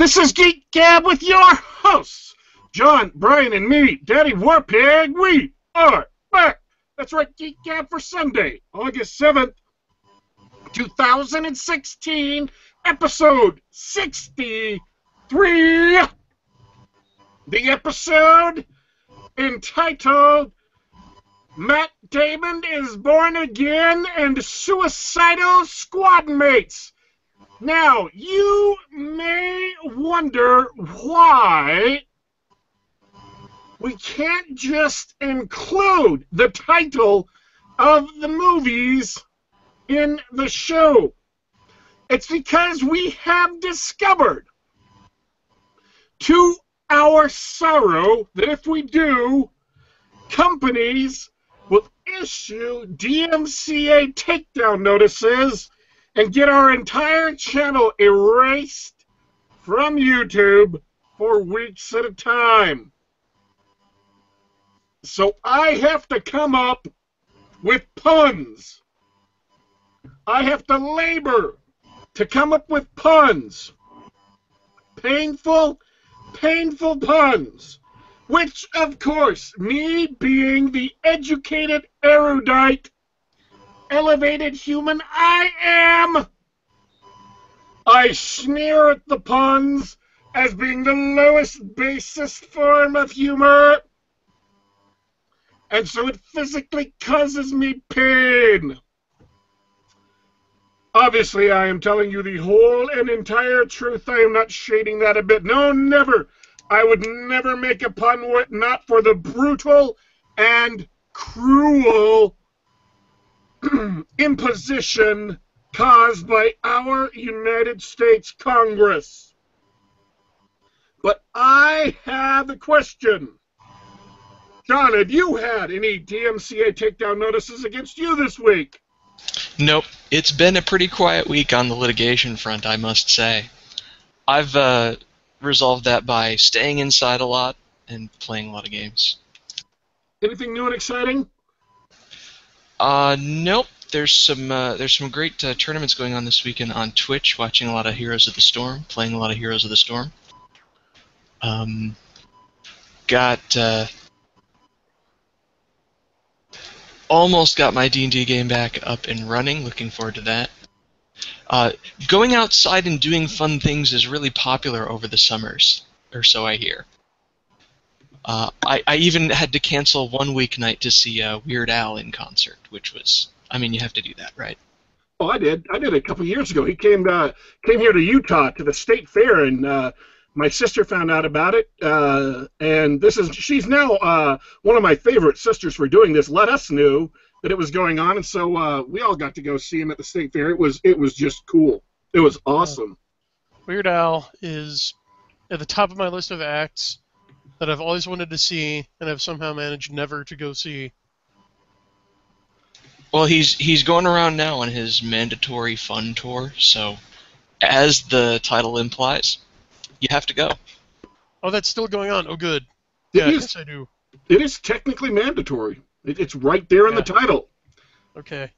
This is Geek Gab with your hosts, John, Brian, and me, Daddy Warpig. We are back. That's right, Geek Gab for Sunday, August 7th, 2016, episode 63. The episode entitled Matt Damon is Born Again and Suicidal Squad Mates. Now, you may wonder why we can't just include the title of the movies in the show. It's because we have discovered, to our sorrow, that if we do, companies will issue DMCA takedown notices and get our entire channel erased from YouTube for weeks at a time. So I have to come up with puns. I have to labor to come up with puns. Painful, painful puns. Which, of course, me being the educated erudite elevated human I am. I sneer at the puns as being the lowest, basest form of humor. And so it physically causes me pain. Obviously, I am telling you the whole and entire truth. I am not shading that a bit. No, never. I would never make a pun not for the brutal and cruel imposition caused by our United States Congress. But I have a question. John, have you had any DMCA takedown notices against you this week? Nope. It's been a pretty quiet week on the litigation front, I must say. I've uh, resolved that by staying inside a lot and playing a lot of games. Anything new and exciting? Uh, nope. There's some uh, there's some great uh, tournaments going on this weekend on Twitch. Watching a lot of Heroes of the Storm, playing a lot of Heroes of the Storm. Um, got uh, almost got my D&D game back up and running. Looking forward to that. Uh, going outside and doing fun things is really popular over the summers, or so I hear. Uh, I, I even had to cancel one weeknight to see uh, Weird Al in concert, which was, I mean, you have to do that, right? Oh, I did. I did a couple years ago. He came uh, came here to Utah to the state fair, and uh, my sister found out about it. Uh, and this is she's now uh, one of my favorite sisters for doing this. Let us knew that it was going on, and so uh, we all got to go see him at the state fair. It was it was just cool. It was awesome. Weird Al is at the top of my list of acts that I've always wanted to see and have somehow managed never to go see. Well, he's he's going around now on his mandatory fun tour, so as the title implies, you have to go. Oh, that's still going on. Oh, good. It Yeah, is- yes, I do. It is technically mandatory. It, it's right there in the title. Okay.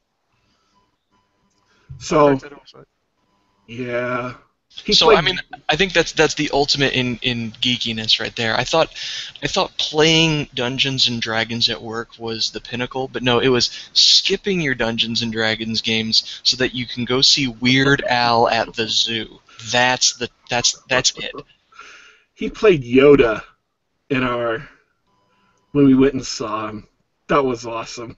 So Correct that also. yeah. He so played- I mean, I think that's that's the ultimate in, in geekiness right there. I thought I thought playing Dungeons and Dragons at work was the pinnacle, but no, it was skipping your Dungeons and Dragons games so that you can go see Weird Al at the zoo. That's the that's that's it. he played Yoda in our when we went and saw him. That was awesome.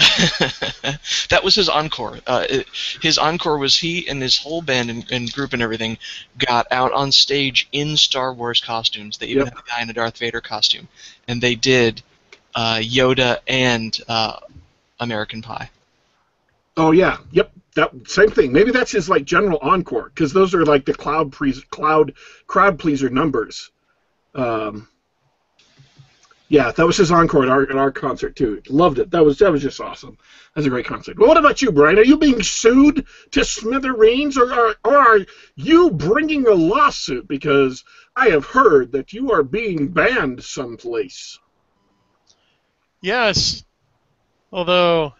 that was his encore. Uh, it- his encore was he and his whole band and, and group and everything got out on stage in Star Wars costumes. They even Yep. had a guy in a Darth Vader costume, and they did uh, Yoda and uh, American Pie. Oh yeah, yep, that same thing. Maybe that's his like general encore because those are like the cloud pre- cloud crowd pleaser numbers. Um, yeah, that was his encore at our at our concert too. Loved it. That was that was just awesome. That's a great concert. Well, what about you, Brian? Are you being sued to smithereens, or are, or are you bringing a lawsuit because I have heard that you are being banned someplace? Yes. Although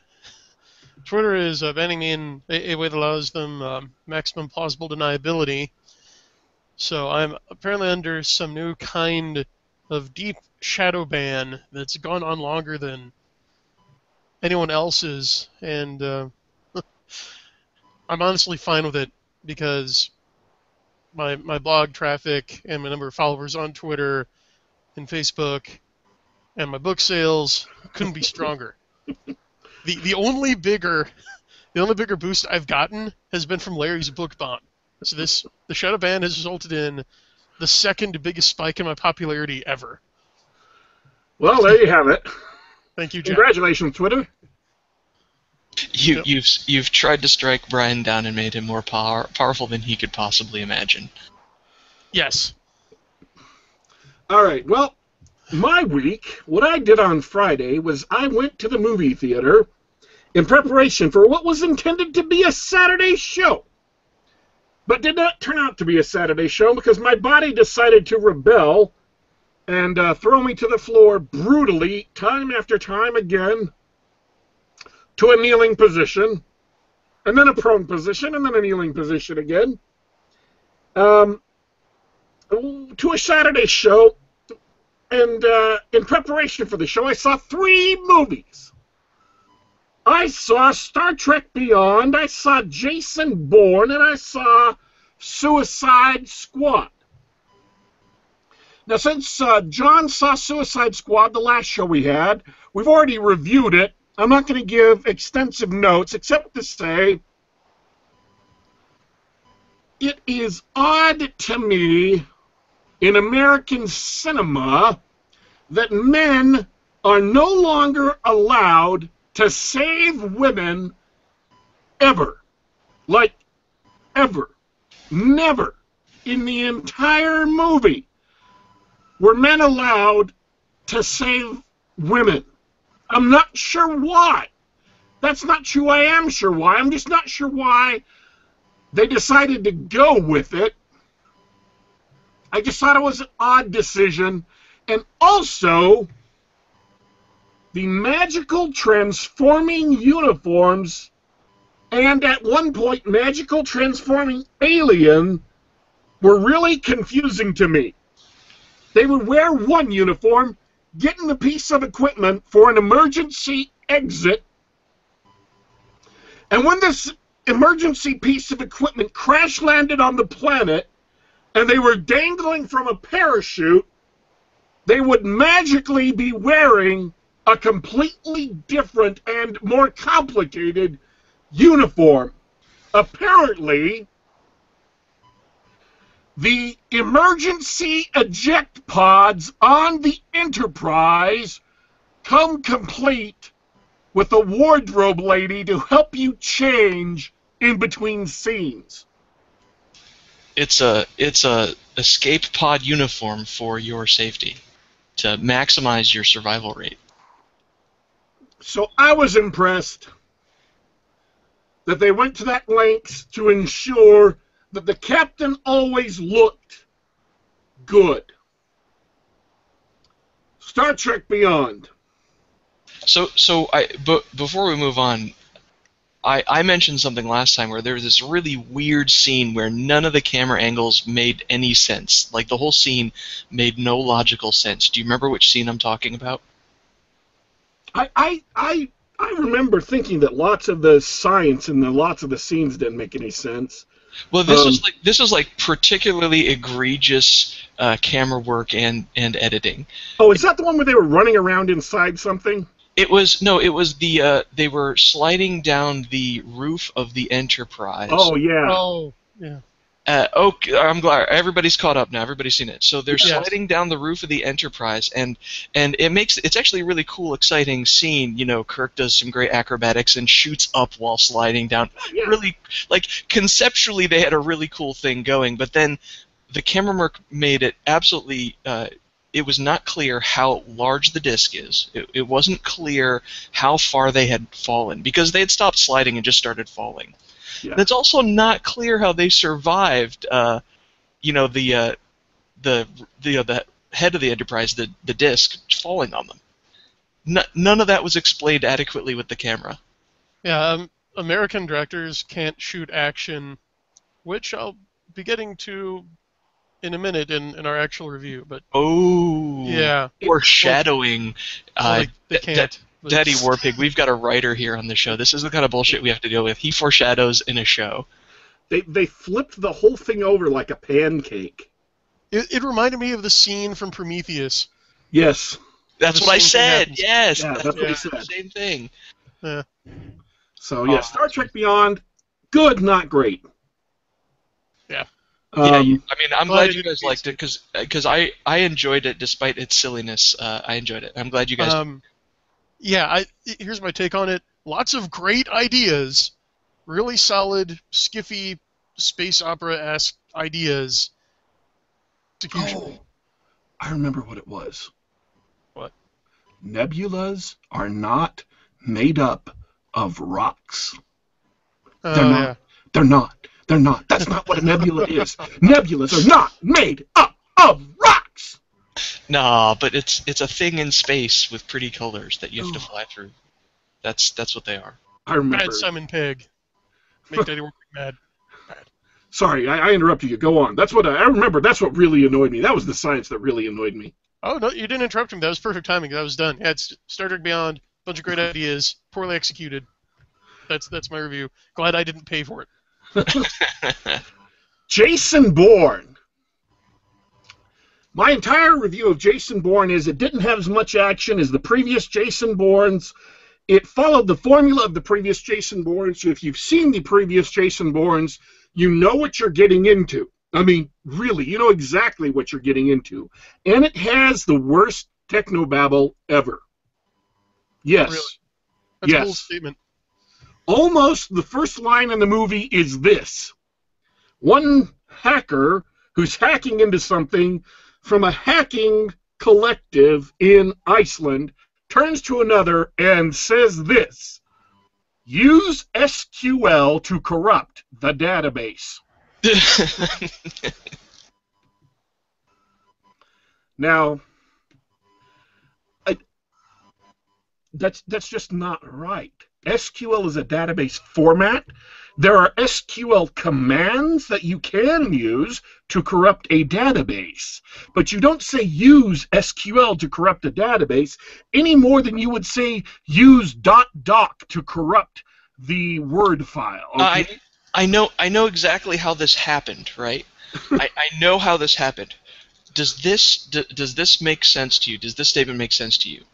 Twitter is uh, banning me in a, a way that allows them um, maximum plausible deniability. So I'm apparently under some new kind of deep shadow ban that's gone on longer than anyone else's, and uh, I'm honestly fine with it because my my blog traffic and my number of followers on Twitter and Facebook and my book sales couldn't be stronger. the the only bigger the only bigger boost I've gotten has been from Larry's book bomb. So this the shadow ban has resulted in the second biggest spike in my popularity ever. Well, there you have it. Thank you, Jack. Congratulations, Twitter. You, Yep. You've you've tried to strike Brian down and made him more power, powerful than he could possibly imagine. Yes. All right. Well, my week, what I did on Friday was I went to the movie theater in preparation for what was intended to be a Saturday show, but did not turn out to be a Saturday show because my body decided to rebel and uh, throw me to the floor brutally, time after time again, to a kneeling position, and then a prone position, and then a kneeling position again. Um, to a Saturday show, and uh, in preparation for the show, I saw three movies. I saw Star Trek Beyond, I saw Jason Bourne, and I saw Suicide Squad. Now, since uh, John saw Suicide Squad, the last show we had, we've already reviewed it. I'm not going to give extensive notes, except to say it is odd to me in American cinema that men are no longer allowed to save women ever. Like, ever. Never in the entire movie were men allowed to save women. I'm not sure why. That's not true. I am sure why. I'm just not sure why they decided to go with it. I just thought it was an odd decision. And also, the magical transforming uniforms and at one point, magical transforming alien were really confusing to me. They would wear one uniform, get in a piece of equipment for an emergency exit, and when this emergency piece of equipment crash landed on the planet and they were dangling from a parachute, they would magically be wearing a completely different and more complicated uniform. Apparently, the emergency eject pods on the Enterprise come complete with a wardrobe lady to help you change in between scenes. It's a it's a escape pod uniform for your safety to maximize your survival rate. So I was impressed that they went to that lengths to ensure that the captain always looked good. Star Trek Beyond. So so I but before we move on, I I mentioned something last time where there was this really weird scene where none of the camera angles made any sense. Like the whole scene made no logical sense. Do you remember which scene I'm talking about? I, I, I, I remember thinking that lots of the science and the lots of the scenes didn't make any sense. Well, this Um, was like this was like particularly egregious uh, camera work and and editing. Oh, is that the one where they were running around inside something? It was no, it was the uh, they were sliding down the roof of the Enterprise. Oh yeah. Oh, yeah. Uh, okay, I'm glad everybody's caught up now. Everybody's seen it. So they're sliding down the roof of the Enterprise, and and it makes it's actually a really cool, exciting scene. You know, Kirk does some great acrobatics and shoots up while sliding down. yeah. Really, like conceptually, they had a really cool thing going, but then the camera work made it absolutely. Uh, it was not clear how large the disc is. It, it wasn't clear how far they had fallen because they had stopped sliding and just started falling. Yeah. And it's also not clear how they survived. Uh, you know the uh, the the uh, the head of the Enterprise, the the disc falling on them. N- none of that was explained adequately with the camera. Yeah, um, American directors can't shoot action, which I'll be getting to in a minute in, in our actual review. But Oh. yeah, Foreshadowing. well, Uh, they, they d- d- can't. but- Daddy Warpig, we've got a writer here on the show. This is the kind of bullshit we have to deal with. He foreshadows in a show. They they flipped the whole thing over like a pancake. It, it reminded me of the scene from Prometheus. Yes. That's The what I said. Yes. Yeah, that's that's what he said. Same thing. Yeah. So yeah, Oh. Star Trek Beyond, good, not great. Yeah. Um, yeah, I mean, I'm glad glad you guys liked it because I I enjoyed it despite its silliness. Uh, I enjoyed it. I'm glad you guys. Um, yeah, I here's my take on it. Lots of great ideas, really solid skiffy space opera esque ideas. Oh, I remember what it was. What? Nebulas are not made up of rocks. Oh, they're not. yeah. They're not. They're not. That's not what a nebula is. Nebulas are not made up of rocks. Nah, but it's it's a thing in space with pretty colors that you have to fly through. That's that's what they are. I remember. Bad Simon Pegg. Make Daddy Warpig mad. Sorry, I, I interrupted you. Go on. That's what I, I remember. That's what really annoyed me. That was the science that really annoyed me. Oh no, you didn't interrupt me. That was perfect timing. That was done. Yeah, it's Star Trek Beyond. Bunch of great ideas, poorly executed. That's that's my review. Glad I didn't pay for it. Jason Bourne. My entire review of Jason Bourne is it didn't have as much action as the previous Jason Bournes. It followed the formula of the previous Jason Bournes. If you've seen the previous Jason Bournes, you know what you're getting into. I mean, really, you know exactly what you're getting into. And it has the worst technobabble ever. Yes. Really? That's a bold Yes. statement. almost the first line in the movie is this one hacker who's hacking into something from a hacking collective in Iceland turns to another and says this use SQL to corrupt the database. Now, I, that's that's just not right. SQL is a database format. There are SQL commands that you can use to corrupt a database, but you don't say use SQL to corrupt a database any more than you would say use .doc to corrupt the Word file. I okay? I know I know exactly how this happened, right? I, I know how this happened. Does this d- does this make sense to you? Does this statement make sense to you?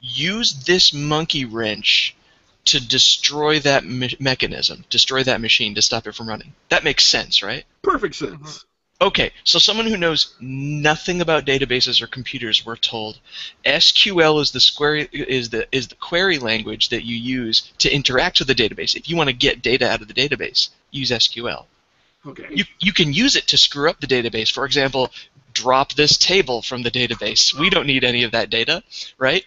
Use this monkey wrench to destroy that me- mechanism, destroy that machine to stop it from running. That makes sense, right? Perfect sense. Mm-hmm. Okay, so someone who knows nothing about databases or computers, we're told SQL is the square is the is the query language that you use to interact with the database. If you want to get data out of the database, use SQL. Okay. You you can use it to screw up the database. For example, drop this table from the database. We don't need any of that data, right?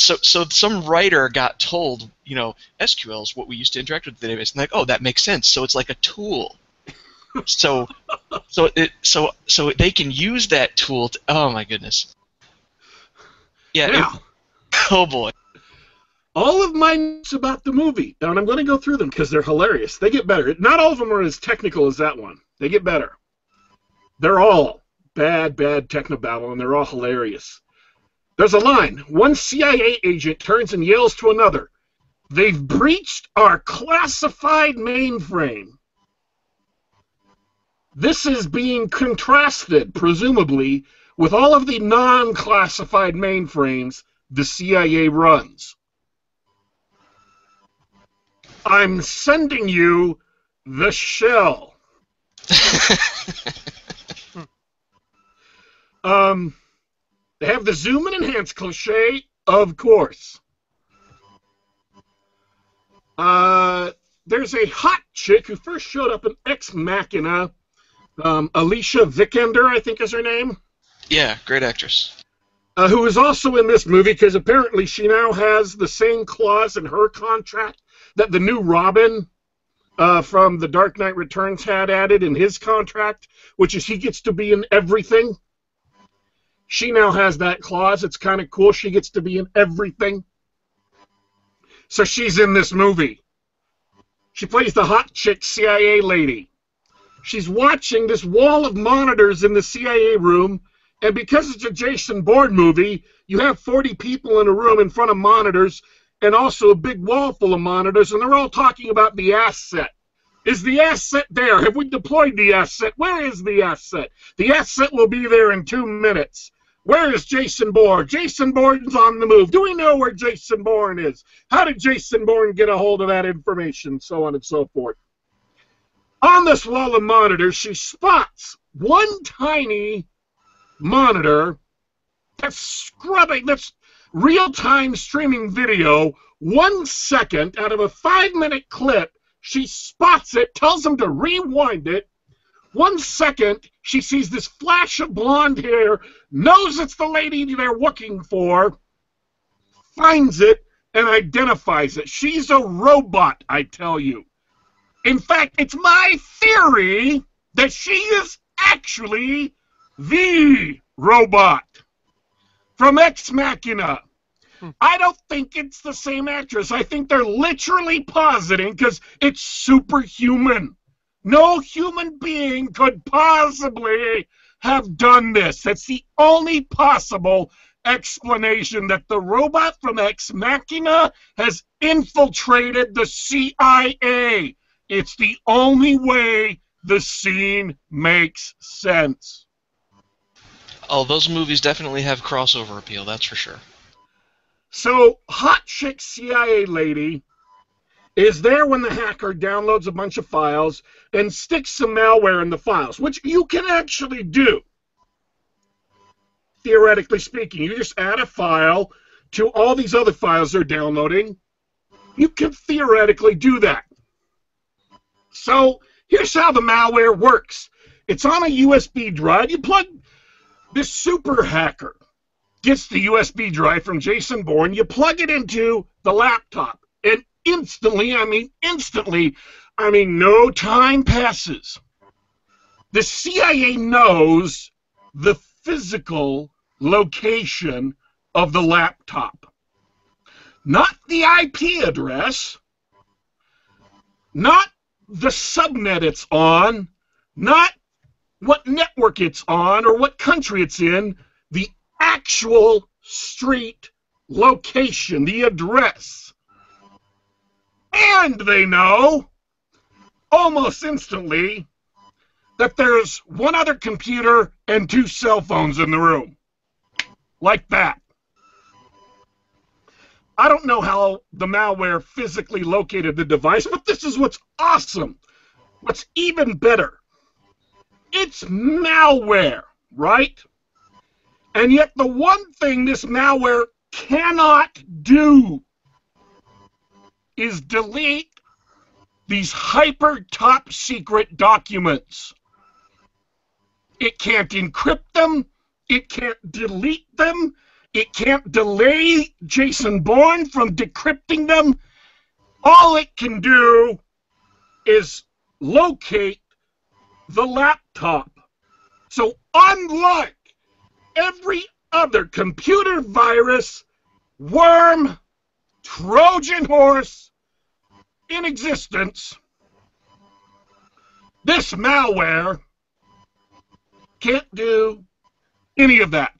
So so some writer got told, you know, SQL is what we used to interact with the database, and like, oh, that makes sense. So it's like a tool. so so it so so they can use that tool. To, oh my goodness. Yeah. it- oh boy. all of my notes about the movie, and I'm going to go through them because they're hilarious. They get better. Not all of them are as technical as that one. They get better. They're all bad, bad techno technobabble, and they're all hilarious. There's a line. One CIA agent turns and yells to another, They've breached our classified mainframe. This is being contrasted, presumably, with all of the non classified mainframes the CIA runs. I'm sending you the shell. Um, they have the zoom and enhance cliche, of course. Uh, there's a hot chick who first showed up in Ex Machina. Um, Alicia Vikander, I think is her name, yeah, great actress. uh, who is also in this movie because apparently she now has the same clause in her contract that the new Robin uh, from The Dark Knight Returns had added in his contract, which is he gets to be in everything. She now has that clause. It's kind of cool. She gets to be in everything. So she's in this movie. She plays the hot chick CIA lady. she's watching this wall of monitors in the CIA room, and because it's a Jason Bourne movie, you have 40 people in a room in front of monitors, and also a big wall full of monitors, and they're all talking about the asset. Is the asset there? Have we deployed the asset? Where is the asset? The asset will be there in two minutes. Where is Jason Bourne? Jason Bourne's on the move. Do we know where Jason Bourne is? How did Jason Bourne get a hold of that information? So on and so forth. On this wall of monitors, she spots one tiny monitor that's scrubbing, that's real time streaming video, one second out of a five minute clip. She spots it, tells him to rewind it. One second, she sees this flash of blonde hair, knows it's the lady they're looking for, finds it, and identifies it. She's a robot, I tell you. In fact, it's my theory that she is actually the robot from Ex Machina. Hmm. I don't think it's the same actress. I think they're literally positing because it's superhuman. No human being could possibly have done this. That's the only possible explanation that the robot from Ex Machina has infiltrated the CIA. It's the only way the scene makes sense. Oh, those movies definitely have crossover appeal, that's for sure. So, hot chick CIA lady is there when the hacker downloads a bunch of files and sticks some malware in the files, which you can actually do. Theoretically speaking, you just add a file to all these other files they're downloading. You can theoretically do that. So, here's how the malware works it's on a USB drive. You plug this super hacker gets the USB drive from Jason Bourne, you plug it into the laptop, and instantly, I mean instantly, I mean no time passes. The CIA knows the physical location of the laptop. Not the IP address, not the subnet it's on, not what network it's on or what country it's in, the actual street location, the address. And they know almost instantly that there's one other computer and two cell phones in the room. Like that. I don't know how the malware physically located the device, but this is what's awesome. What's even better. It's malware, right? And yet, the one thing this malware cannot do is delete these hyper top secret documents. It can't encrypt them, it can't delete them, it can't delay Jason Bourne from decrypting them. All it can do is locate the laptop. So, unlike every other computer virus, worm, Trojan horse in existence, this malware can't do any of that.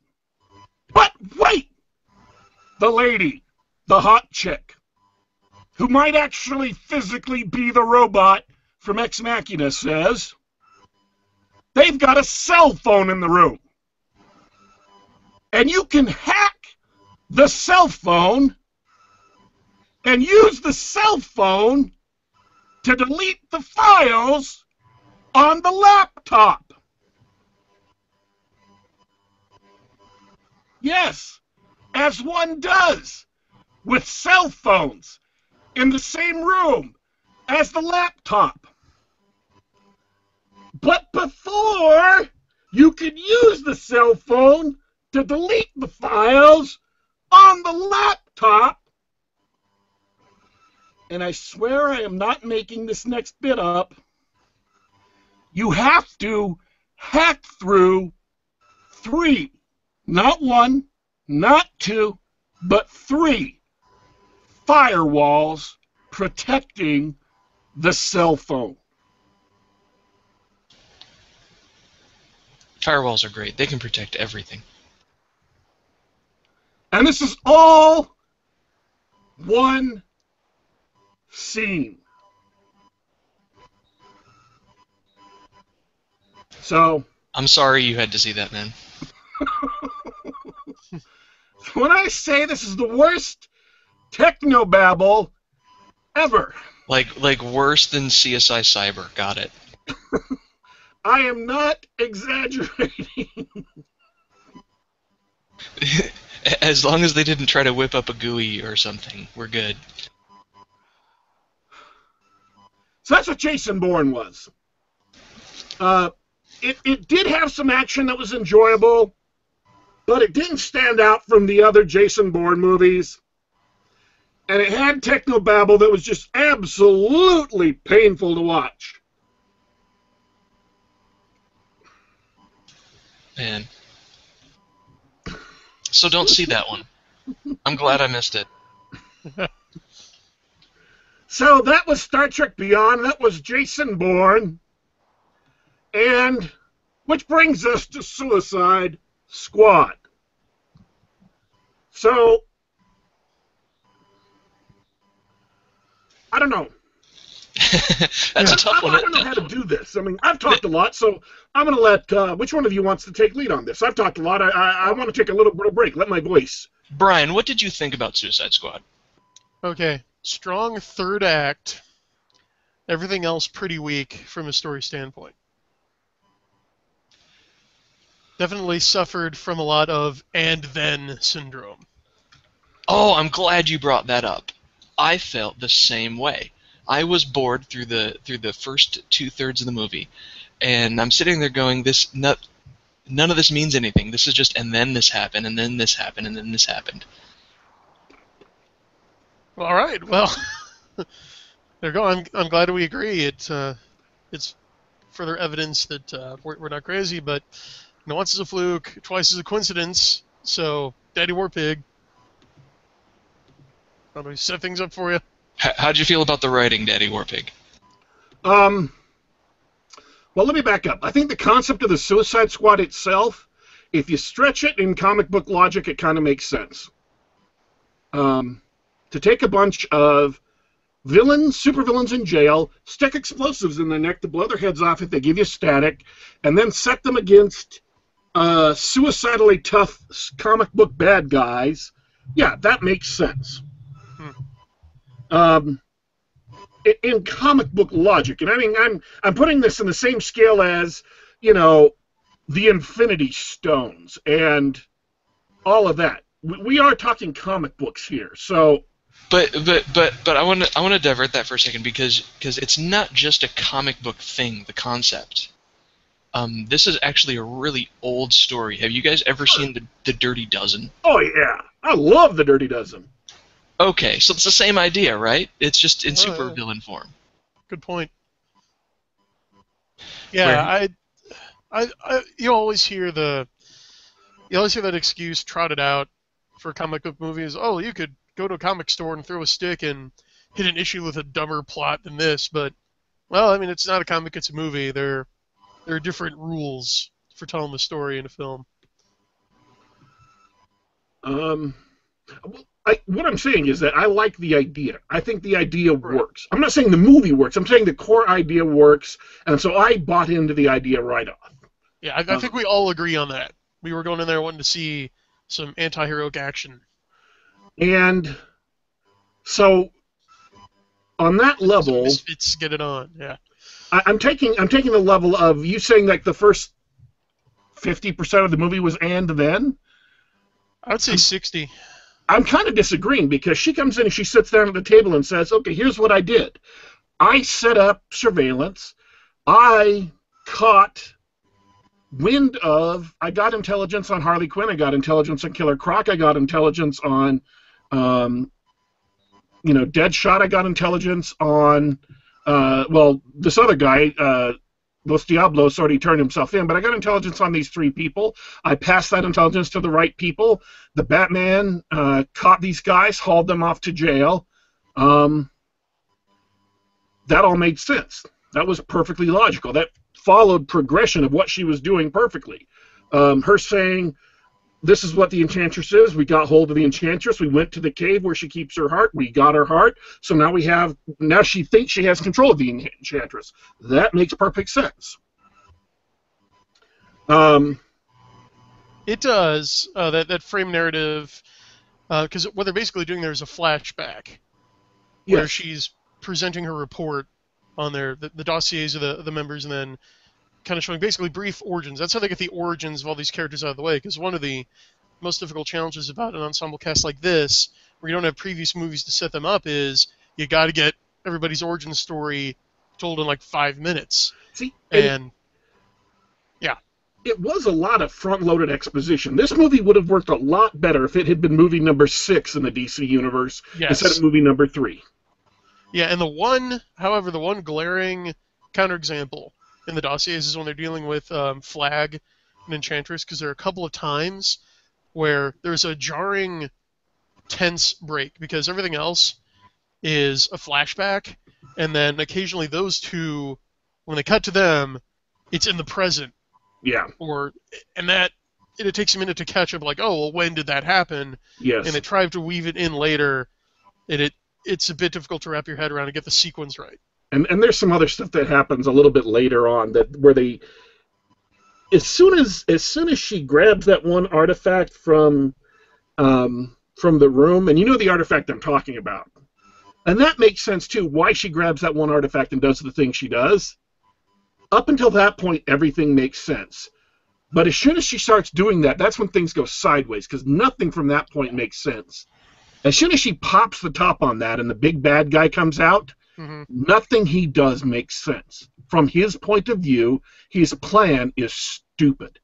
But wait! The lady, the hot chick, who might actually physically be the robot from Ex Machina says, they've got a cell phone in the room. And you can hack the cell phone and use the cell phone to delete the files on the laptop. Yes, as one does with cell phones in the same room as the laptop. But before you could use the cell phone to delete the files on the laptop, and I swear I am not making this next bit up, you have to hack through three, not one, not two, but three firewalls protecting the cell phone. Firewalls are great. They can protect everything. And this is all one scene. So I'm sorry you had to see that, man. when I say this is the worst technobabble ever, Like like worse than CSI Cyber. Got it. I am not exaggerating. as long as they didn't try to whip up a GUI or something, we're good. So that's what Jason Bourne was. Uh, it, it did have some action that was enjoyable, but it didn't stand out from the other Jason Bourne movies. And it had technobabble that was just absolutely painful to watch. Man. So don't see that one. I'm glad I missed it. So that was Star Trek Beyond. That was Jason Bourne. And which brings us to Suicide Squad. So I don't know. That's a tough I, one. I don't know how to do this. I mean, I've talked a lot, so I'm going to let. Uh, which one of you wants to take lead on this? I've talked a lot. I, I, I want to take a little, little break. Let my voice. Brian, what did you think about Suicide Squad? Okay, strong third act. Everything else pretty weak from a story standpoint. Definitely suffered from a lot of and then syndrome. Oh, I'm glad you brought that up. I felt the same way. I was bored through the through the first two thirds of the movie, and I'm sitting there going, "This nut, none of this means anything. This is just and then this happened, and then this happened, and then this happened." All right, well, there you go. I'm, I'm glad we agree. It uh, it's further evidence that uh, we're, we're not crazy, but you know, once is a fluke, twice is a coincidence. So, Daddy Warpig, let me set things up for you. H- how'd you feel about the writing, Daddy Warpig? Um, well, let me back up. I think the concept of the Suicide Squad itself, if you stretch it in comic book logic, it kind of makes sense. Um, to take a bunch of villains, supervillains in jail, stick explosives in their neck to blow their heads off if they give you static, and then set them against uh, suicidally tough comic book bad guys, yeah, that makes sense. Um, i- in comic book logic, and I mean, I'm I'm putting this in the same scale as you know, the Infinity Stones and all of that. We, we are talking comic books here, so But but but but I want to I want to divert that for a second because because it's not just a comic book thing. The concept. Um, this is actually a really old story. Have you guys ever seen the the Dirty Dozen? oh yeah, I love the Dirty Dozen. Okay, so it's the same idea, right? It's just in Oh, super yeah. villain form. Good point. Yeah, I, I, I, you always hear the, you always hear that excuse trotted out for comic book movies. Oh, you could go to a comic store and throw a stick and hit an issue with a dumber plot than this, but, well, I mean, it's not a comic; it's a movie. There, there are different rules for telling the story in a film. Um, well, I, what I'm saying is that I like the idea. I think the idea Right. works. I'm not saying the movie works. I'm saying the core idea works, and so I bought into the idea right off. Yeah, I, I think we all agree on that. We were going in there wanting to see some anti-heroic action. And so, on that level, misfits get it on. Yeah. I, I'm taking I'm taking the level of you saying like the first fifty percent of the movie was and then. I would say 60. I'm kind of disagreeing because she comes in and she sits down at the table and says, "Okay, here's what I did. I set up surveillance. I caught wind of. I got intelligence on Harley Quinn. I got intelligence on Killer Croc. I got intelligence on, um, you know, Deadshot. I got intelligence on. Uh, well, this other guy, uh, Los Diablos, already turned himself in, but I got intelligence on these three people. I passed that intelligence to the right people the Batman uh, caught these guys, hauled them off to jail. Um, that all made sense. That was perfectly logical. That followed progression of what she was doing perfectly. Um, her saying, "This is what the enchantress is. We got hold of the enchantress. We went to the cave where she keeps her heart. We got her heart. So now we have. Now she thinks she has control of the enchantress. That makes perfect sense." Um, It does uh, that that frame narrative because what they're basically doing there is a flashback where yes. she's presenting her report on their the, the dossiers of the of the members and then kind of showing basically brief origins. That's how they get the origins of all these characters out of the way. Because one of the most difficult challenges about an ensemble cast like this, where you don't have previous movies to set them up, is you got to get everybody's origin story told in like five minutes. See, and And it was a lot of front-loaded exposition. This movie would have worked a lot better if it had been movie number six in the DC universe yes, instead of movie number three. yeah, and the one, however, the one glaring counterexample in the dossiers is when they're dealing with um, Flag and Enchantress, because there are a couple of times where there's a jarring, tense break because everything else is a flashback, and then occasionally those two, when they cut to them, it's in the present, Yeah. or and that and it takes a minute to catch up. Like, oh, well, when did that happen? Yes. And they try to weave it in later, and it it's a bit difficult to wrap your head around and get the sequence right. And and there's some other stuff that happens a little bit later on that where they as soon as as soon as she grabs that one artifact from um, from the room and you know the artifact I'm talking about. And that makes sense too why she grabs that one artifact and does the thing she does. Up until that point everything makes sense. But as soon as she starts doing that that's when things go sideways because nothing from that point makes sense. As soon as she pops the top on that and the big bad guy comes out hmm nothing he does makes sense. From his point of view, his plan is stupid.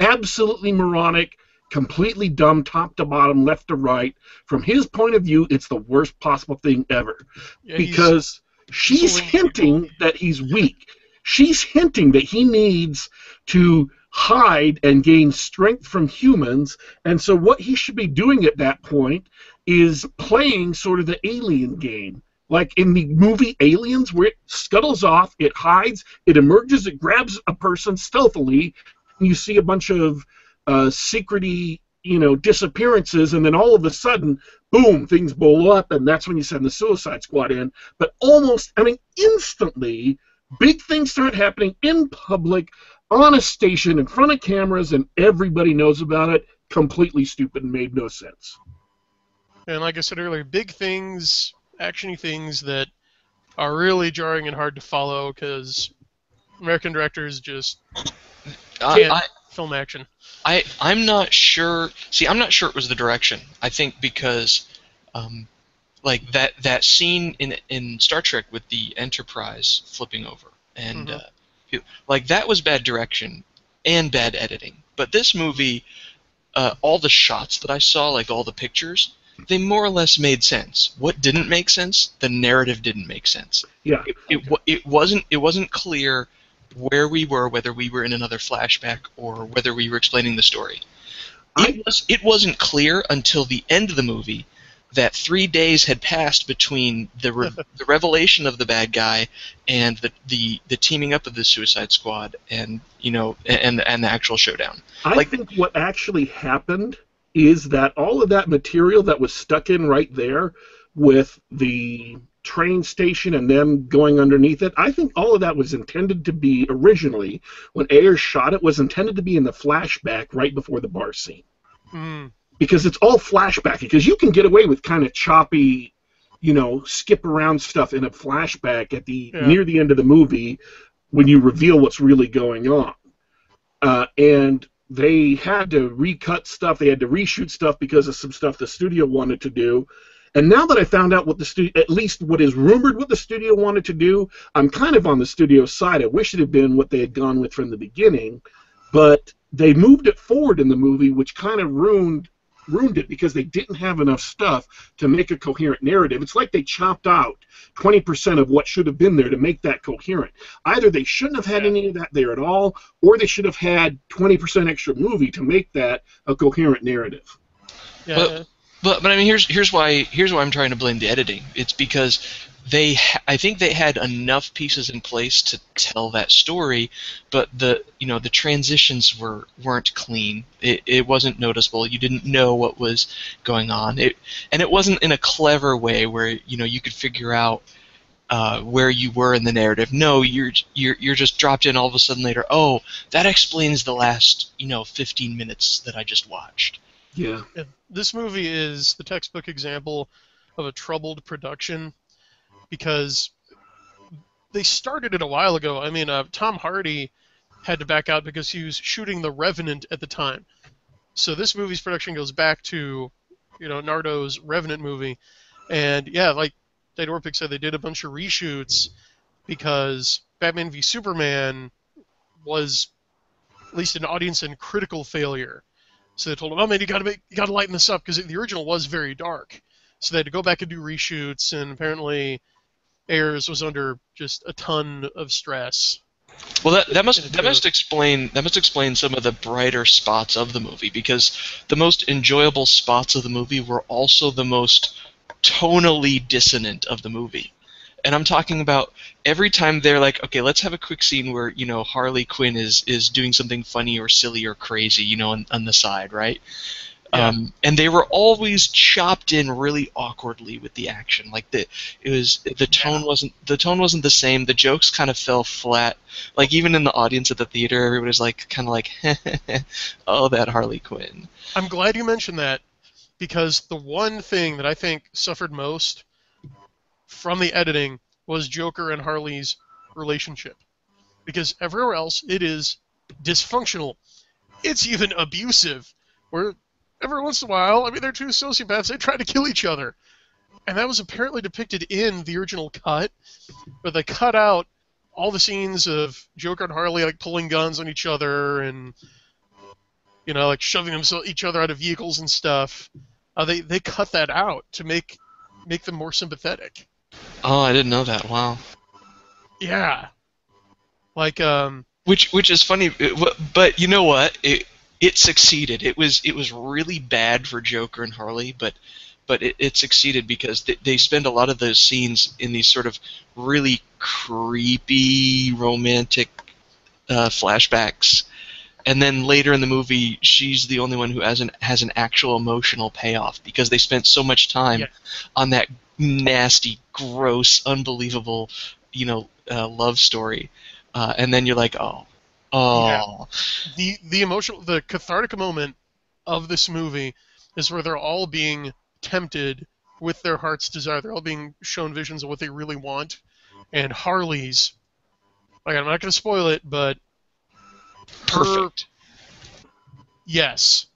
Absolutely moronic, completely dumb, top to bottom, left to right. From his point of view, it's the worst possible thing ever. Yeah, because she's hinting that he's weak. She's hinting that he needs to hide and gain strength from humans. And so, what he should be doing at that point is playing sort of the alien game. Like in the movie Aliens, where it scuttles off, it hides, it emerges, it grabs a person stealthily, and you see a bunch of uh, secrety, you know, disappearances, and then all of a sudden, boom, things blow up, and that's when you send the Suicide Squad in. But almost, I mean, instantly, big things start happening in public, on a station, in front of cameras, and everybody knows about it. Completely stupid and made no sense. And like I said earlier, big things, actiony things that are really jarring and hard to follow because American directors just Can't- I, film action. I I'm not sure. See, I'm not sure it was the direction. I think because, um, like that that scene in in Star Trek with the Enterprise flipping over, and Mhm. uh, like that was bad direction and bad editing. But this movie, uh, all the shots that I saw, like all the pictures, they more or less made sense. What didn't make sense? The narrative didn't make sense. Yeah. It, it, wa- it wasn't it wasn't clear where we were, whether we were in another flashback or whether we were explaining the story. I- It was it wasn't clear until the end of the movie that three days had passed between the re- the revelation of the bad guy and the, the the teaming up of the Suicide Squad and you know and and the actual showdown. I Like- think what actually happened is that all of that material that was stuck in right there with the train station and them going underneath it, I think all of that was intended to be originally, when Ayers shot it, was intended to be in the flashback right before the bar scene. Mm, Because it's all flashback, because you can get away with kind of choppy, you know, skip around stuff in a flashback at the Yeah. near the end of the movie when you reveal what's really going on. Uh, and they had to recut stuff, they had to reshoot stuff because of some stuff the studio wanted to do. And now that I found out what the studio, at least what is rumored what the studio wanted to do, I'm kind of on the studio side. I wish it had been what they had gone with from the beginning, but they moved it forward in the movie, which kind of ruined ruined it because they didn't have enough stuff to make a coherent narrative. It's like they chopped out 20% of what should have been there to make that coherent. Either they shouldn't have had Yeah. any of that there at all, or they should have had 20% extra movie to make that a coherent narrative. yeah, But- But but I mean here's here's why here's why I'm trying to blame the editing. It's because they ha- I think they had enough pieces in place to tell that story, but the you know the transitions were weren't clean. It, it wasn't noticeable. You didn't know what was going on. It and it wasn't in a clever way where you know you could figure out uh, where you were in the narrative. No, you're you're you're just dropped in all of a sudden later. Oh, that explains the last you know 15 minutes that I just watched. Yeah. Yeah, This movie is the textbook example of a troubled production because they started it a while ago. I mean, uh, Tom Hardy had to back out because he was shooting The Revenant at the time. So this movie's production goes back to, you know, Nardo's Revenant movie, and yeah, like Daddy Warpig said, they did a bunch of reshoots because Batman v Superman was at least an audience and critical failure. So they told him, "Oh man, you got to make, you got to lighten this up because the original was very dark." So they had to go back and do reshoots, and apparently, Ayers was under just a ton of stress. Well, that, that must that must explain that must explain some of the brighter spots of the movie because the most enjoyable spots of the movie were also the most tonally dissonant of the movie. And I'm talking about every time they're like, okay, let's have a quick scene where you know Harley Quinn is is doing something funny or silly or crazy, you know, on, on the side, right? Yeah. Um, and they were always chopped in really awkwardly with the action. Like the it was the tone wasn't the tone wasn't the same. The jokes kind of fell flat. Like even in the audience at the theater, everybody's like kind of like, oh, that Harley Quinn. I'm glad you mentioned that because the one thing that I think suffered most from the editing was Joker and Harley's relationship. Because everywhere else it is dysfunctional. It's even abusive. Where every once in a while, I mean, they're two sociopaths, they try to kill each other. And that was apparently depicted in the original cut, but they cut out all the scenes of Joker and Harley like pulling guns on each other and you know, like shoving themselves each other out of vehicles and stuff. Uh, they they cut that out to make make them more sympathetic. Oh, I didn't know that. Wow. Yeah, like um, Which which is funny, but you know what? It it succeeded. It was it was really bad for Joker and Harley, but but it, it succeeded because they, they spend a lot of those scenes in these sort of really creepy romantic uh, flashbacks, and then later in the movie, she's the only one who has an has an actual emotional payoff because they spent so much time Yeah. on that nasty, gross, unbelievable, you know, uh, love story, uh, and then you're like, oh, oh, the the emotional the cathartic moment of this movie is where they're all being tempted with their heart's desire. They're all being shown visions of what they really want, and Harley's. Like I'm not going to spoil it, but her- perfect. Yes,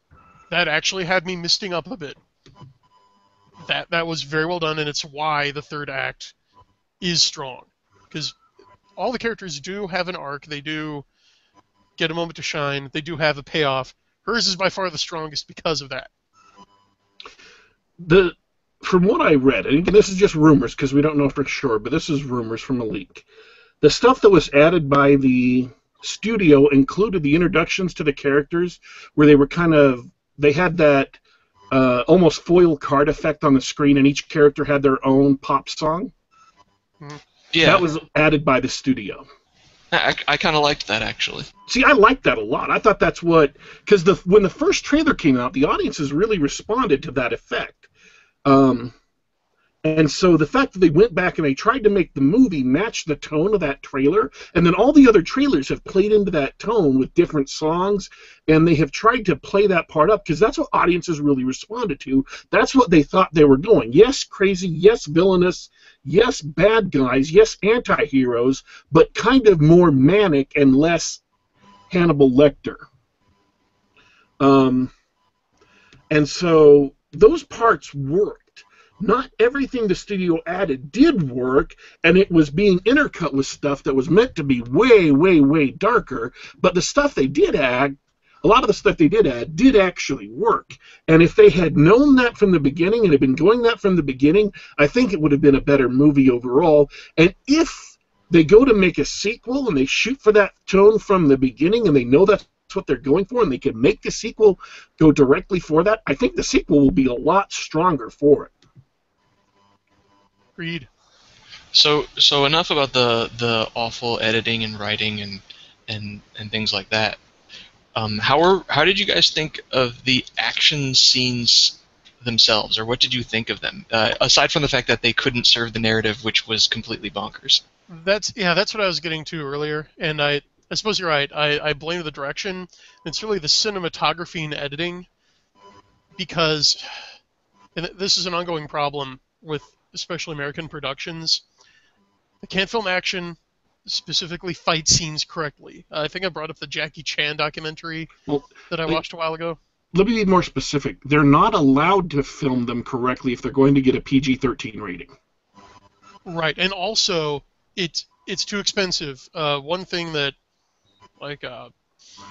that actually had me misting up a bit. That that was very well done, and it's why the third act is strong because all the characters do have an arc. They do get a moment to shine. They do have a payoff. Hers is by far the strongest because of that. the from what I read, and this is just rumors because we don't know for sure, but this is rumors from a leak. The stuff that was added by the studio included the introductions to the characters, where they were kind of they had that uh, almost foil card effect on the screen, and each character had their own pop song. Yeah, That was added by the studio. I, I kind of liked that actually. See, I liked that a lot. I thought that's what because the when the first trailer came out, the audiences really responded to that effect. Um, and so the fact that they went back and they tried to make the movie match the tone of that trailer, and then all the other trailers have played into that tone with different songs, and they have tried to play that part up because that's what audiences really responded to. That's what they thought they were going. Yes, crazy. Yes, villainous. Yes, bad guys. Yes, anti-heroes, but kind of more manic and less Hannibal Lecter. Um, and so those parts worked. Not everything the studio added did work, and it was being intercut with stuff that was meant to be way, way, way darker. But the stuff they did add, a lot of the stuff they did add, did actually work. And if they had known that from the beginning and had been doing that from the beginning, I think it would have been a better movie overall. And if they go to make a sequel and they shoot for that tone from the beginning and they know that's what they're going for and they can make the sequel go directly for that, I think the sequel will be a lot stronger for it. Agreed. So so enough about the the awful editing and writing and and and things like that. Um, how were how did you guys think of the action scenes themselves, or what did you think of them? Uh, aside from the fact that they couldn't serve the narrative, which was completely bonkers. That's yeah, that's what I was getting to earlier, and I I suppose you're right. I, I blame the direction. It's really the cinematography and editing, because and this is an ongoing problem with especially American productions. Can't film action, specifically fight scenes correctly. Uh, I think I brought up the Jackie Chan documentary Well, that I watched a while ago. let me be more specific. They're not allowed to film them correctly if they're going to get a PG-13 rating. Right, and also it's it's too expensive. Uh, one thing that like uh,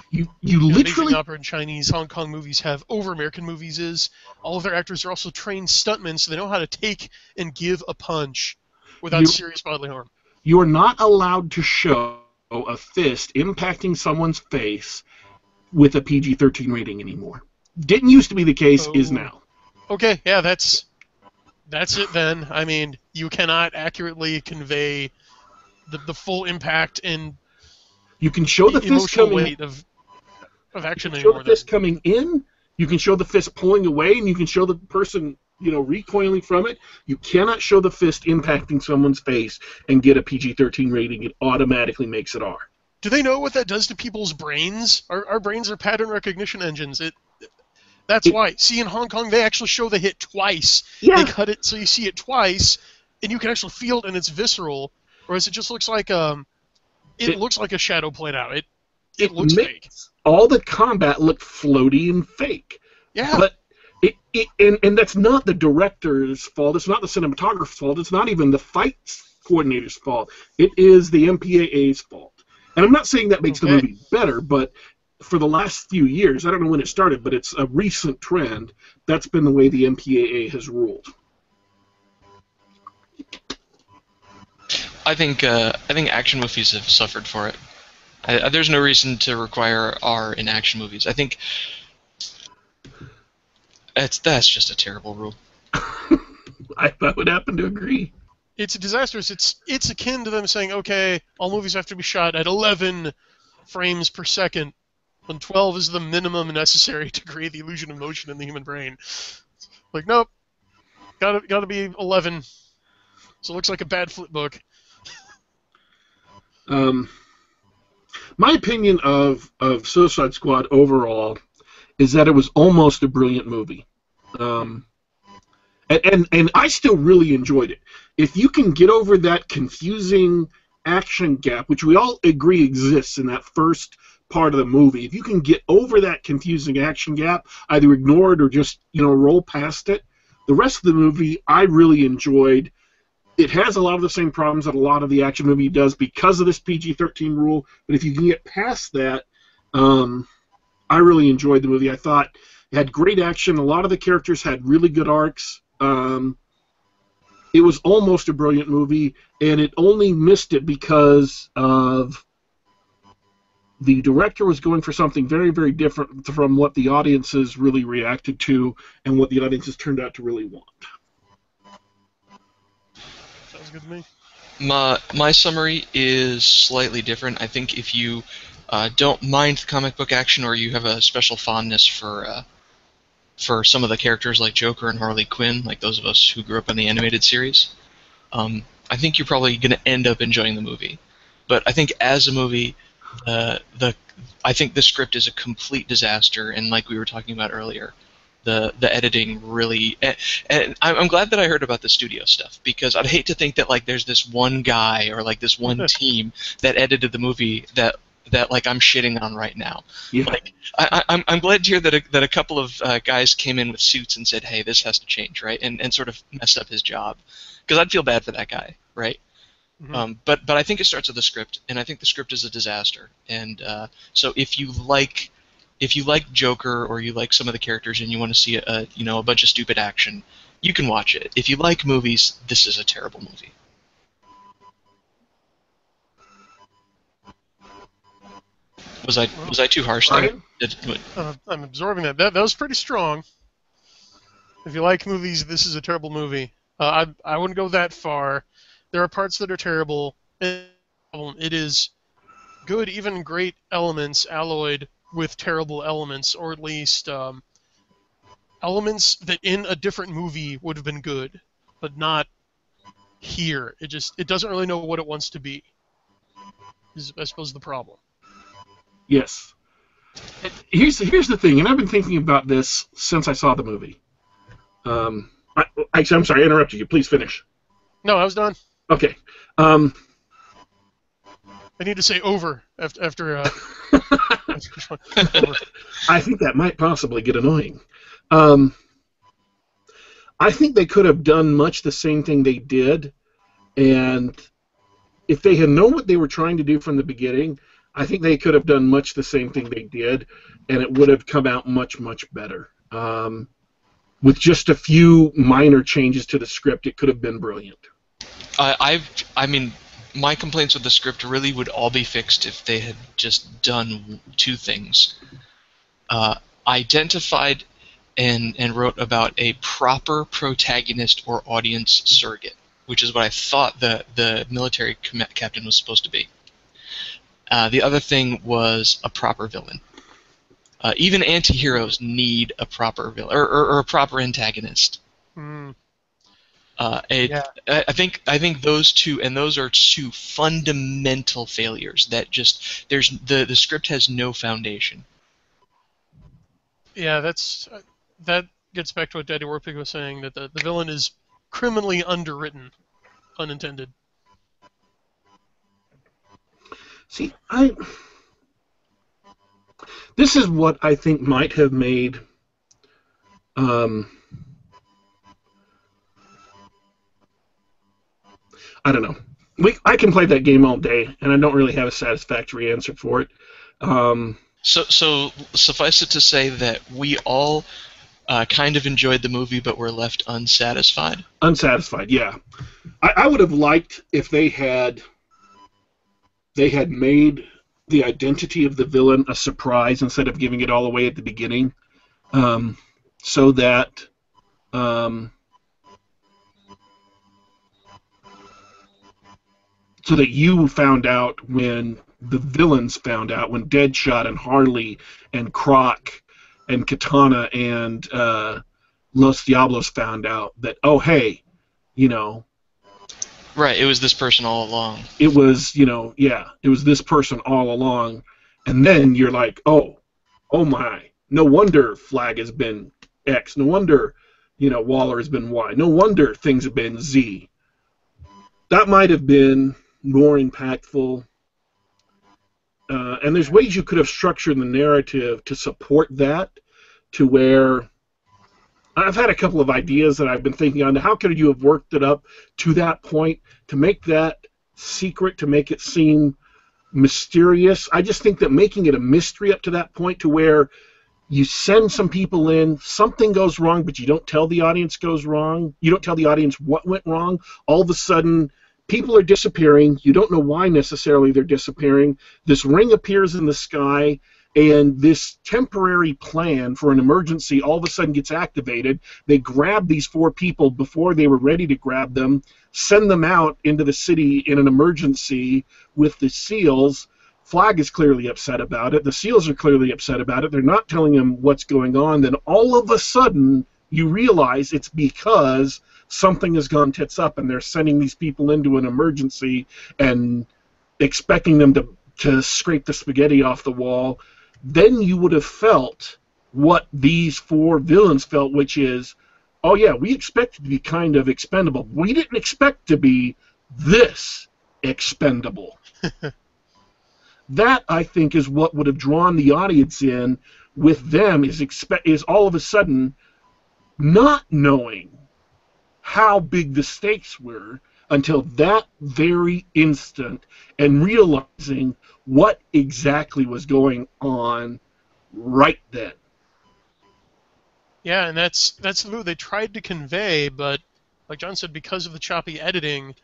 You you know, literally opera and Chinese Hong Kong movies have over American movies is all of their actors are also trained stuntmen, so they know how to take and give a punch without You- serious bodily harm. you are not allowed to show a fist impacting someone's face with a PG-13 rating anymore. Didn't used to be the case, is Oh. now. Okay, yeah, that's that's it then. I mean, you cannot accurately convey the, the full impact and You can show the the fist coming weight of of action show the fist coming in. You can show the fist pulling away, and you can show the person, you know, recoiling from it. You cannot show the fist impacting someone's face and get a PG-13 rating. It automatically makes it R. Do they know what that does to people's brains? Our, our brains are pattern recognition engines. It that's It- why. See, in Hong Kong, they actually show the hit twice. Yeah. They cut it so you see it twice, and you can actually feel it, and it's visceral. Whereas it just looks like um, it, It- looks like a shadow played out. It it, looks fake. all the combat look floaty and fake. Yeah. But it, it and, and that's not the director's fault. It's not the cinematographer's fault. It's not even the fight coordinator's fault. It is the MPAA's fault. And I'm not saying that makes the movie better, but for the last few years, I don't know when it started, but it's a recent trend. That's been the way the MPAA has ruled. I think uh, I think action movies have suffered for it. I, I- there's no reason to require R in action movies. I think it's that's just a terrible rule. I, I would happen to agree. it's disastrous. It's it's akin to them saying, okay, all movies have to be shot at 11 frames per second, when 12 is the minimum necessary to create the illusion of motion in the human brain. Like, nope, gotta gotta be 11. So it looks like a bad flip book. Um, my opinion of, of Suicide Squad overall is that it was almost a brilliant movie. Um, and, and, and I still really enjoyed it. If you can get over that confusing action gap, which we all agree exists in that first part of the movie, if you can get over that confusing action gap, either ignore it or just you know roll past it, the rest of the movie I really enjoyed it has a lot of the same problems that a lot of the action movie does because of this PG-13 rule. But if you can get past that, um, I really enjoyed the movie. I thought it had great action. A lot of the characters had really good arcs. Um, it was almost a brilliant movie, and it only missed it because of the director was going for something very, very different from what the audiences really reacted to and what the audiences turned out to really want. Sounds good to me. My my summary is slightly different. I think if you uh, don't mind comic book action or you have a special fondness for uh, for some of the characters like Joker and Harley Quinn, like those of us who grew up on the animated series, um, I think you're probably going to end up enjoying the movie. But I think as a movie, uh, the I think the script is a complete disaster, and like we were talking about earlier, the the editing really. And, and I'm I'm glad that I heard about the studio stuff because I'd hate to think that like there's this one guy or like this one team that edited the movie that that like I'm shitting on right now. Yeah. Like I, I, I'm I'm glad to hear that a, that a couple of uh, guys came in with suits and said, hey, this has to change, right, and and sort of messed up his job because I'd feel bad for that guy, right? Mhm. Um, but but I think it starts with the script, and I think the script is a disaster. And uh, so if you like if you like Joker or you like some of the characters and you want to see a, you know a bunch of stupid action, you can watch it. If you like movies, this is a terrible movie. Was I was I too harsh there? Uh, I'm absorbing that. that. That was pretty strong. If you like movies, this is a terrible movie. Uh, I I wouldn't go that far. There are parts that are terrible. It is good, even great elements alloyed with terrible elements, or at least um, elements that in a different movie would have been good, but not here. It just it doesn't really know what it wants to be. Is I suppose the problem. Yes. Here's here's the thing, and I've been thinking about this since I saw the movie. Um, I, actually, I'm sorry, I interrupted you. Please finish. No, I was done. Okay. Um, I need to say over after after. Uh, I think that might possibly get annoying. Um, I think they could have done much the same thing they did, and if they had known what they were trying to do from the beginning, I think they could have done much the same thing they did, and it would have come out much much better. Um, with just a few minor changes to the script, it could have been brilliant. I, I've, I mean, my complaints with the script really would all be fixed if they had just done two things. Uh, identified and, and wrote about a proper protagonist or audience surrogate, which is what I thought the, the military com- captain was supposed to be. Uh, the other thing was a proper villain. Uh, even anti-heroes need a proper villain or, or, or a proper antagonist. Hmm. Uh, it, Yeah. I I think I think those two and those are two fundamental failures that just there's the the script has no foundation. Yeah, that's uh, that gets back to what Daddy Warpig was saying that the, the villain is criminally underwritten, unintended. See, I. This is what I think might have made. Um, I don't know. We, I can play that game all day, and I don't really have a satisfactory answer for it. Um, So so suffice it to say that we all uh, kind of enjoyed the movie, but were left unsatisfied. unsatisfied, yeah. I, I would have liked if they had they had made the identity of the villain a surprise instead of giving it all away at the beginning, um, so that um, so that you found out when the villains found out when Deadshot and Harley and Croc and Katana and uh, Los Diablos found out that oh hey, you know Right, it was this person all along. it was you know yeah it was this person all along, and then you're like oh oh my no wonder Flag has been X no wonder you know Waller has been Y no wonder things have been Z. That might have been more impactful. Uh, and there's ways you could have structured the narrative to support that, to where I've had a couple of ideas that I've been thinking on. How could you have worked it up to that point to make that secret, to make it seem mysterious? I just think that making it a mystery up to that point to where you send some people in, something goes wrong, but you don't tell the audience goes wrong. You don't tell the audience what went wrong. All of a sudden, people are disappearing. You don't know why necessarily they're disappearing. This ring appears in the sky, and this temporary plan for an emergency all of a sudden gets activated. They grab these four people before they were ready to grab them, send them out into the city in an emergency with the SEALs. Flag is clearly upset about it. The SEALs are clearly upset about it. They're not telling him what's going on. Then all of a sudden, you realize it's because something has gone tits up and they're sending these people into an emergency and expecting them to, to scrape the spaghetti off the wall, then you would have felt what these four villains felt, which is, oh yeah, we expected to be kind of expendable. We didn't expect to be this expendable. that I think is what would have drawn the audience in with them is expect is all of a sudden not knowing how big the stakes were until that very instant and realizing what exactly was going on right then. Yeah, and that's that's the move they tried to convey, but like John said, because of the choppy editing,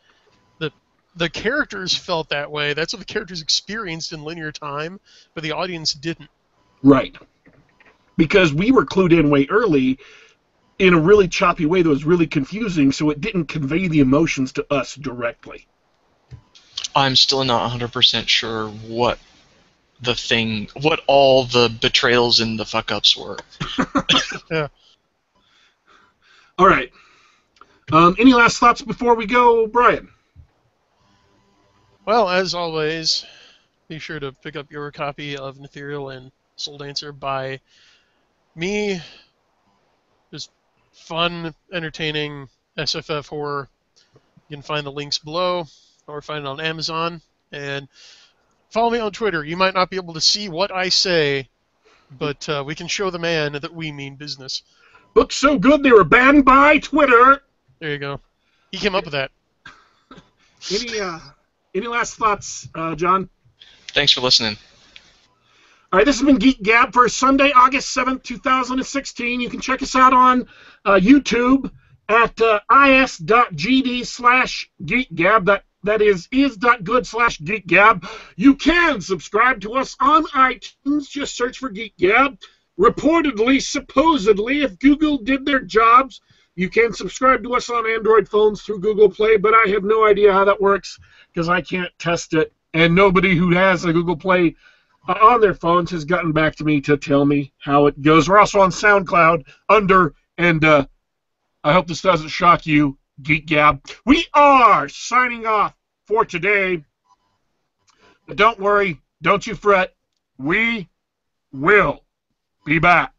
the the characters felt that way. That's what the characters experienced in linear time, but the audience didn't. Right. Because we were clued in way early in a really choppy way that was really confusing, so it didn't convey the emotions to us directly. I'm still not 100% sure what the thing, what all the betrayals and the fuck ups were. yeah. All right. Um, any last thoughts before we go, Brian? Well, as always, be sure to pick up your copy of Nethereal and Souldancer by me. Just fun, entertaining SFF horror. You can find the links below or find it on Amazon. And follow me on Twitter. You might not be able to see what I say, but uh, we can show the man that we mean business. Books so good they were banned by Twitter. There you go. He came up with that. Any uh, any last thoughts, uh, John? Thanks for listening. All right, this has been Geek Gab for Sunday, August 7th, 2016. You can check us out on uh, YouTube at uh, is.gd slash geekgab. That, that is is.good slash geekgab. You can subscribe to us on iTunes. Just search for Geek Gab. Reportedly, supposedly, if Google did their jobs, you can subscribe to us on Android phones through Google Play, but I have no idea how that works because I can't test it, and nobody who has a Google Play on their phones has gotten back to me to tell me how it goes. We're also on SoundCloud under, and uh, I hope this doesn't shock you, Geek Gab. We are signing off for today. But don't worry, don't you fret. We will be back.